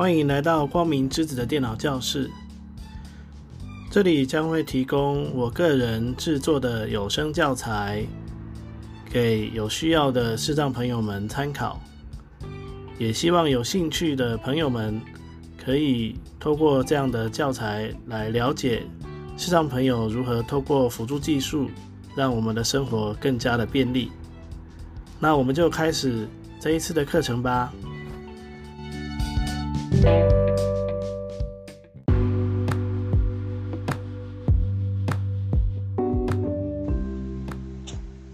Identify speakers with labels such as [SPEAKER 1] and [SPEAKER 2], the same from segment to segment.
[SPEAKER 1] 欢迎来到光明之子的电脑教室。这里将会提供我个人制作的有声教材，给有需要的视障朋友们参考。也希望有兴趣的朋友们可以透过这样的教材来了解视障朋友如何透过辅助技术，让我们的生活更加的便利。那我们就开始这一次的课程吧。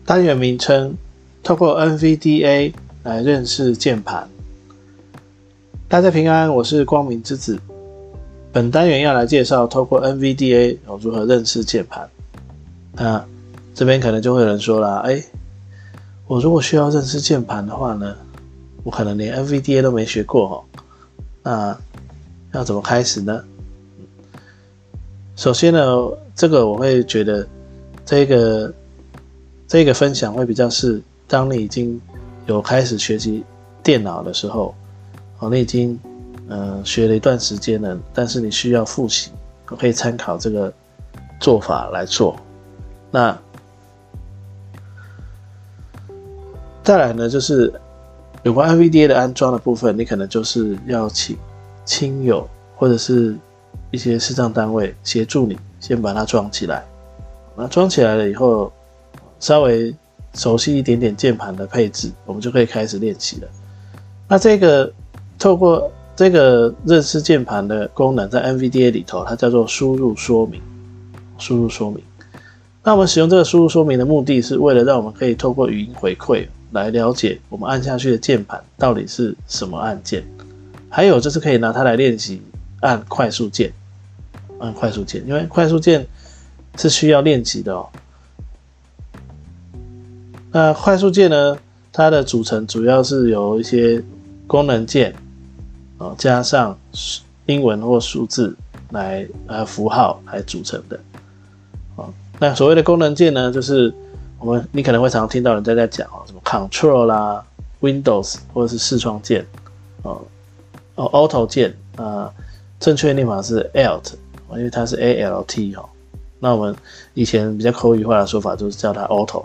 [SPEAKER 1] 单元名称：透过 NVDA 来认识键盘。大家平安，我是光明之子。本单元要来介绍透过 NVDA 如何认识键盘。那这边可能就会有人说了：“哎，我如果需要认识键盘的话呢，我可能连 NVDA 都没学过哦。那要怎么开始呢？首先呢，这个我会觉得这个。这个分享会比较是，当你已经有开始学习电脑的时候，哦，你已经嗯学了一段时间了，但是你需要复习，我可以参考这个做法来做。那再来呢，就是有关 NVDA 的安装的部分，你可能就是要请亲友或者是一些视障单位协助你，先把它装起来。那装起来了以后。稍微熟悉一点点键盘的配置，我们就可以开始练习了。那这个透过这个认识键盘的功能，在 NVDA 里头，它叫做输入说明。输入说明。那我们使用这个输入说明的目的是为了让我们可以透过语音回馈来了解我们按下去的键盘到底是什么按键，还有就是可以拿它来练习按快速键，按快速键，因为快速键是需要练习的哦。那快速键呢？它的组成主要是由一些功能键，哦，加上英文或数字来呃符号来组成的。哦，那所谓的功能键呢，就是我们你可能会常听到人家在讲哦，什么 Control 啦、Windows 或者是视窗键，哦哦 Auto 键啊，正确念法是 Alt，因为它是 A L T 哦。那我们以前比较口语化的说法就是叫它 Auto。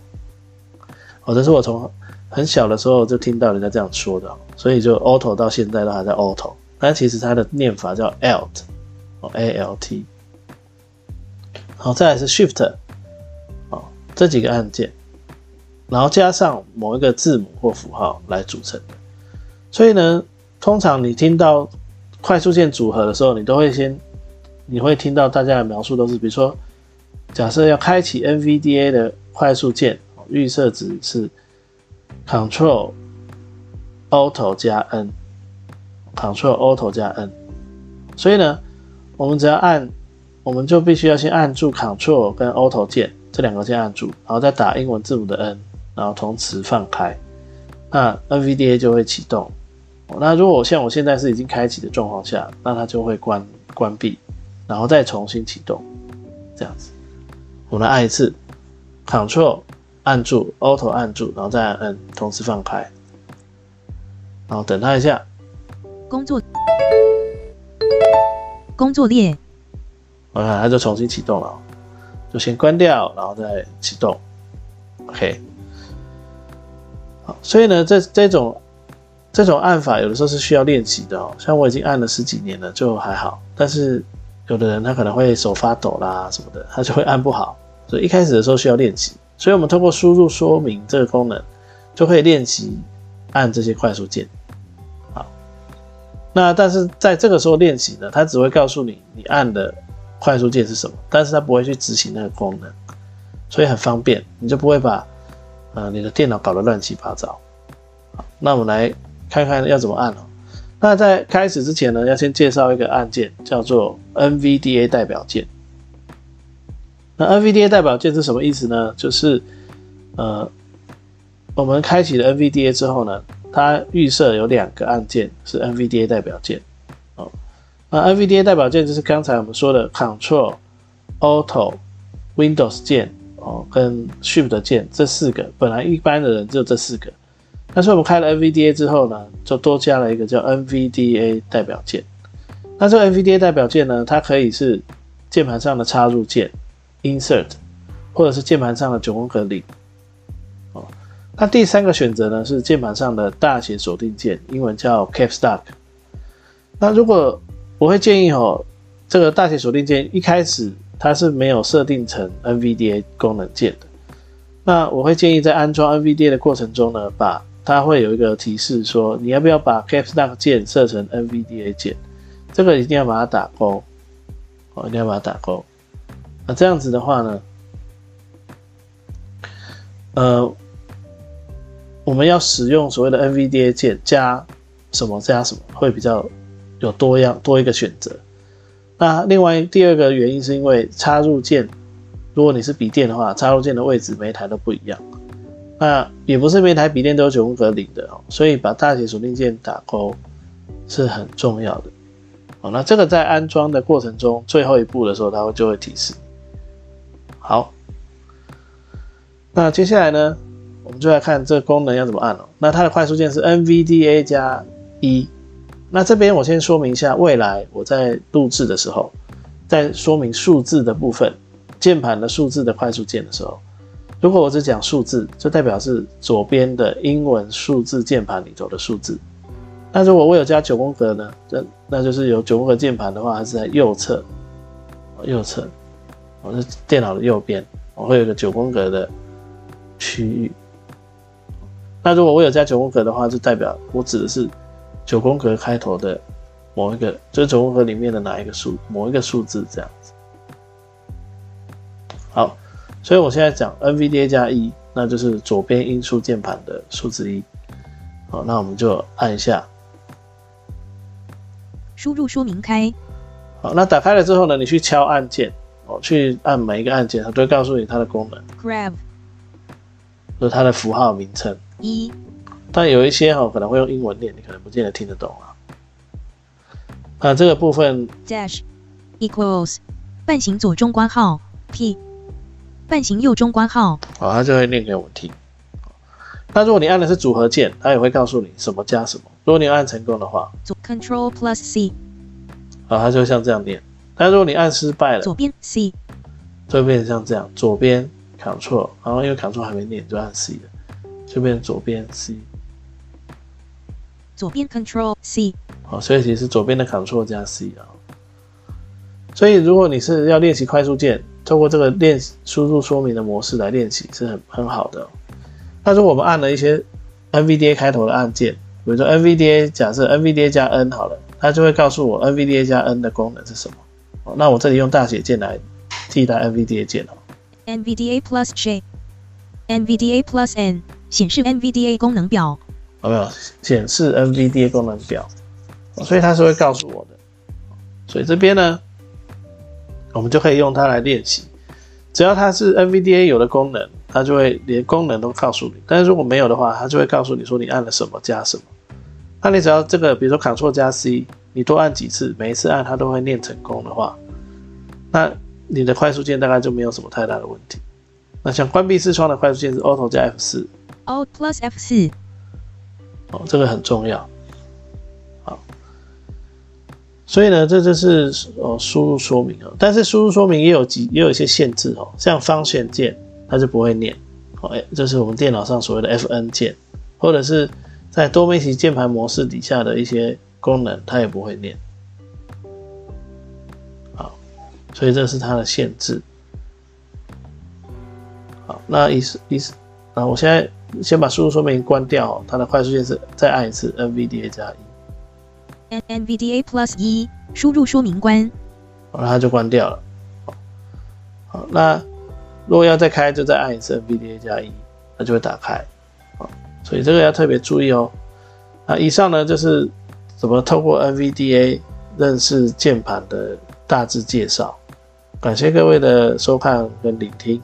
[SPEAKER 1] 哦，这是我从很小的时候就听到人家这样说的，所以就 auto 到现在都还在 auto，但其实它的念法叫 alt，哦 A L T，好，再来是 shift，哦这几个按键，然后加上某一个字母或符号来组成的，所以呢，通常你听到快速键组合的时候，你都会先，你会听到大家的描述都是，比如说，假设要开启 NVDA 的快速键。预设值是 Control Auto 加 N，Control Auto 加 N，所以呢，我们只要按，我们就必须要先按住 Control 跟 Auto 键这两个键按住，然后再打英文字母的 N，然后同时放开，那 NVDA 就会启动。那如果像我现在是已经开启的状况下，那它就会关关闭，然后再重新启动，这样子。我们按一次 Control。按住 Auto 按住，然后再按 N，同时放开，然后等它一下。
[SPEAKER 2] 工作工作列
[SPEAKER 1] ，OK，它就重新启动了，就先关掉，然后再启动。OK，好，所以呢，这这种这种按法有的时候是需要练习的哦。像我已经按了十几年了，就还好。但是有的人他可能会手发抖啦什么的，他就会按不好。所以一开始的时候需要练习。所以，我们通过输入说明这个功能，就可以练习按这些快速键。好，那但是在这个时候练习呢，它只会告诉你你按的快速键是什么，但是它不会去执行那个功能，所以很方便，你就不会把呃你的电脑搞得乱七八糟。好，那我们来看看要怎么按哦。那在开始之前呢，要先介绍一个按键，叫做 NVDA 代表键。那 NVDA 代表键是什么意思呢？就是，呃，我们开启了 NVDA 之后呢，它预设有两个按键是 NVDA 代表键。哦，那 NVDA 代表键就是刚才我们说的 Control、Auto、Windows 键哦，跟 Shift 键这四个。本来一般的人只有这四个，但是我们开了 NVDA 之后呢，就多加了一个叫 NVDA 代表键。那这个 NVDA 代表键呢，它可以是键盘上的插入键 Insert，或者是键盘上的九宫格零。哦，那第三个选择呢是键盘上的大写锁定键，英文叫 Caps Lock。那如果我会建议哦，这个大写锁定键一开始它是没有设定成 NVDA 功能键的。那我会建议在安装 NVDA 的过程中呢，把它会有一个提示说，你要不要把 Caps Lock 键设成 NVDA 键？这个一定要把它打勾，哦，一定要把它打勾。这样子的话呢，呃，我们要使用所谓的 NVDA 键加什么加什么，会比较有多样多一个选择。那另外第二个原因是因为插入键，如果你是笔电的话，插入键的位置每台都不一样。那也不是每台笔电都有九宫格零的哦，所以把大写锁定键打勾是很重要的。哦，那这个在安装的过程中最后一步的时候，它会就会提示。好，那接下来呢，我们就来看这个功能要怎么按了。那它的快速键是 NVDA 加一。那这边我先说明一下，未来我在录制的时候，在说明数字的部分，键盘的数字的快速键的时候。如果我只讲数字，就代表是左边的英文数字键盘里头的数字。那如果我有加九宫格呢？那那就是有九宫格键盘的话，它是在右侧，右侧，我是电脑的右边，我会有个九宫格的区域。那如果我有加九宫格的话，就代表我指的是九宫格开头的某一个，就是九宫格里面的哪一个数，某一个数字这样子。好。所以我现在讲 NVDA 加一，那就是左边音输键盘的数字一。好，那我们就按一下，
[SPEAKER 2] 输入说明开。
[SPEAKER 1] 好，那打开了之后呢，你去敲按键，哦，去按每一个按键，它都会告诉你它的功能。
[SPEAKER 2] Grab，
[SPEAKER 1] 就是它的符号名称。
[SPEAKER 2] 一。
[SPEAKER 1] 但有一些哈可能会用英文念，你可能不见得听得懂啊。那这个部分。
[SPEAKER 2] Dash equals 半形左中括号 P。半形右中括号，
[SPEAKER 1] 好，它就会念给我们听。那如果你按的是组合键，它也会告诉你什么加什么。如果你按成功的话
[SPEAKER 2] ，Control Plus C，
[SPEAKER 1] 好，它就像这样念。但如果你按失败了，
[SPEAKER 2] 左边 C，
[SPEAKER 1] 就会变成像这样，左边 Control，然后因为 Control 还没念，就按 C 了，就变成左边 C，
[SPEAKER 2] 左边 Control C，
[SPEAKER 1] 好，所以其实左边的 Control 加 C 啊。所以如果你是要练习快速键。透过这个练输入说明的模式来练习是很很好的。那如果我们按了一些 NVDA 开头的按键，比如说 NVDA，假设 NVDA 加 N 好了，它就会告诉我 NVDA 加 N 的功能是什么。哦，那我这里用大写键来替代 NVDA 键哦。
[SPEAKER 2] NVDA Plus J，NVDA Plus N 显示 NVDA 功能表。
[SPEAKER 1] 有没有显示 NVDA 功能表？所以它是会告诉我的。所以这边呢？我们就可以用它来练习，只要它是 NVDA 有的功能，它就会连功能都告诉你。但是如果没有的话，它就会告诉你说你按了什么加什么。那你只要这个，比如说 Ctrl 加 C，你多按几次，每一次按它都会念成功的话，那你的快速键大概就没有什么太大的问题。那像关闭视窗的快速键是 Alt 加 F 四
[SPEAKER 2] ，Alt Plus F 四，
[SPEAKER 1] 哦，这个很重要。所以呢，这就是哦输入说明哦，但是输入说明也有几也有一些限制哦，像方选键它就不会念，哦哎，这是我们电脑上所谓的 Fn 键，或者是在多媒体键盘模式底下的一些功能，它也不会念。好，所以这是它的限制。好，那意思意思，啊，我现在先把输入说明关掉，它的快速键是再按一次 NVDA 加一。
[SPEAKER 2] NVDA Plus 一输入说明关，
[SPEAKER 1] 好，它就关掉了。好，那如果要再开，就再按一次 NVDA 加一，它就会打开。好，所以这个要特别注意哦。那以上呢就是怎么透过 NVDA 认识键盘的大致介绍。感谢各位的收看跟聆听。